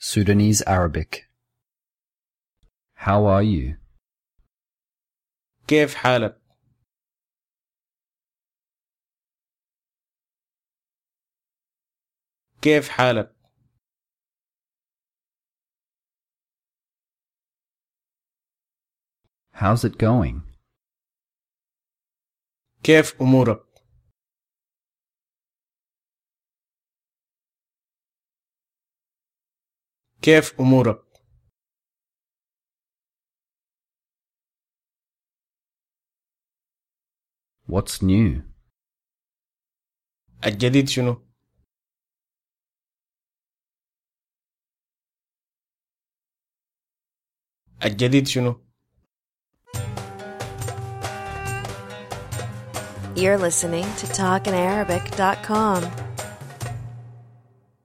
Sudanese Arabic. How are you? كيف حالك؟ كيف حالك؟ How's it going? كيف أمورك؟ كيف أمورك؟ What's new? الجديد شنو؟ الجديد شنو؟ You're listening to TalkinArabic.com.